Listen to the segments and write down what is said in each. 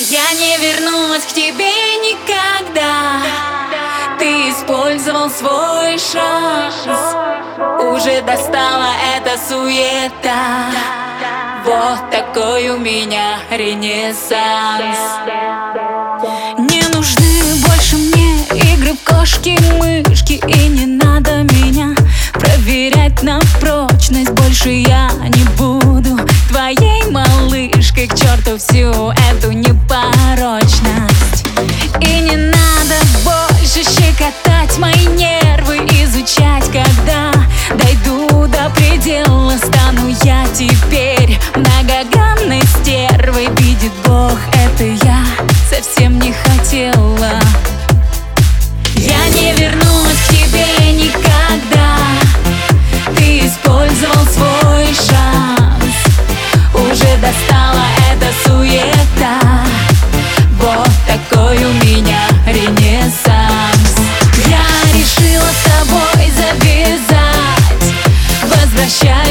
Я не вернусь к тебе никогда. Ты использовал свой шанс. Уже достала эта суета. Вот такой у меня ренессанс. Не нужны больше мне игры в кошки-мышки И не надо меня проверять на прочность. Больше я не буду твоей малышкой. К черту всю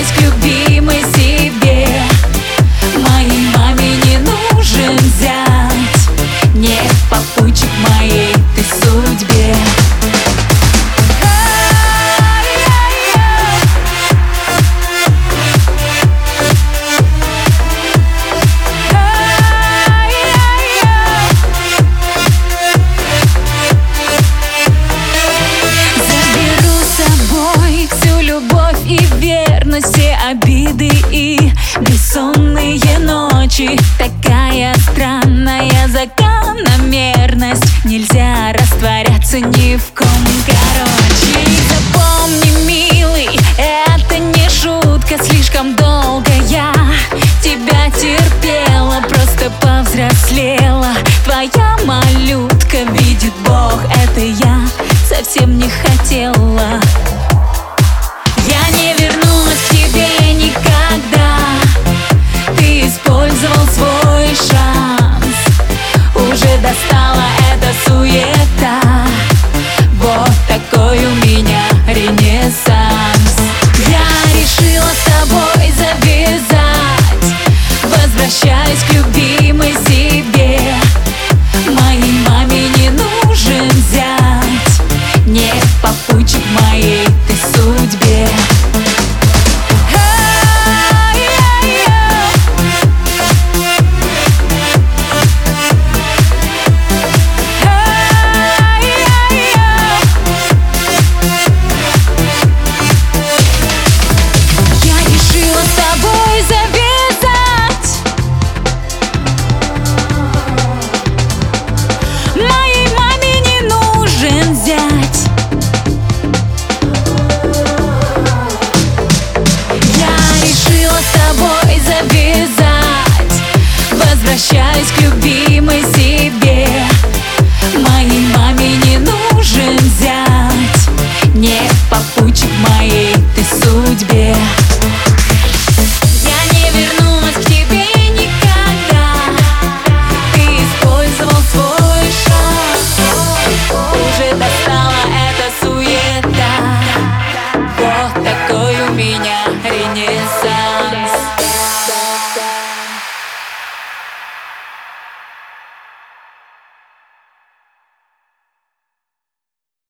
Возвращаюсь к любимой себе Моей маме не нужен зять. Не попутчик моей Все обиды и бессонные ночи. Такая странная закономерность. Нельзя растворяться ни в ком Короче, Возвращаюсь к любимой Возвращаюсь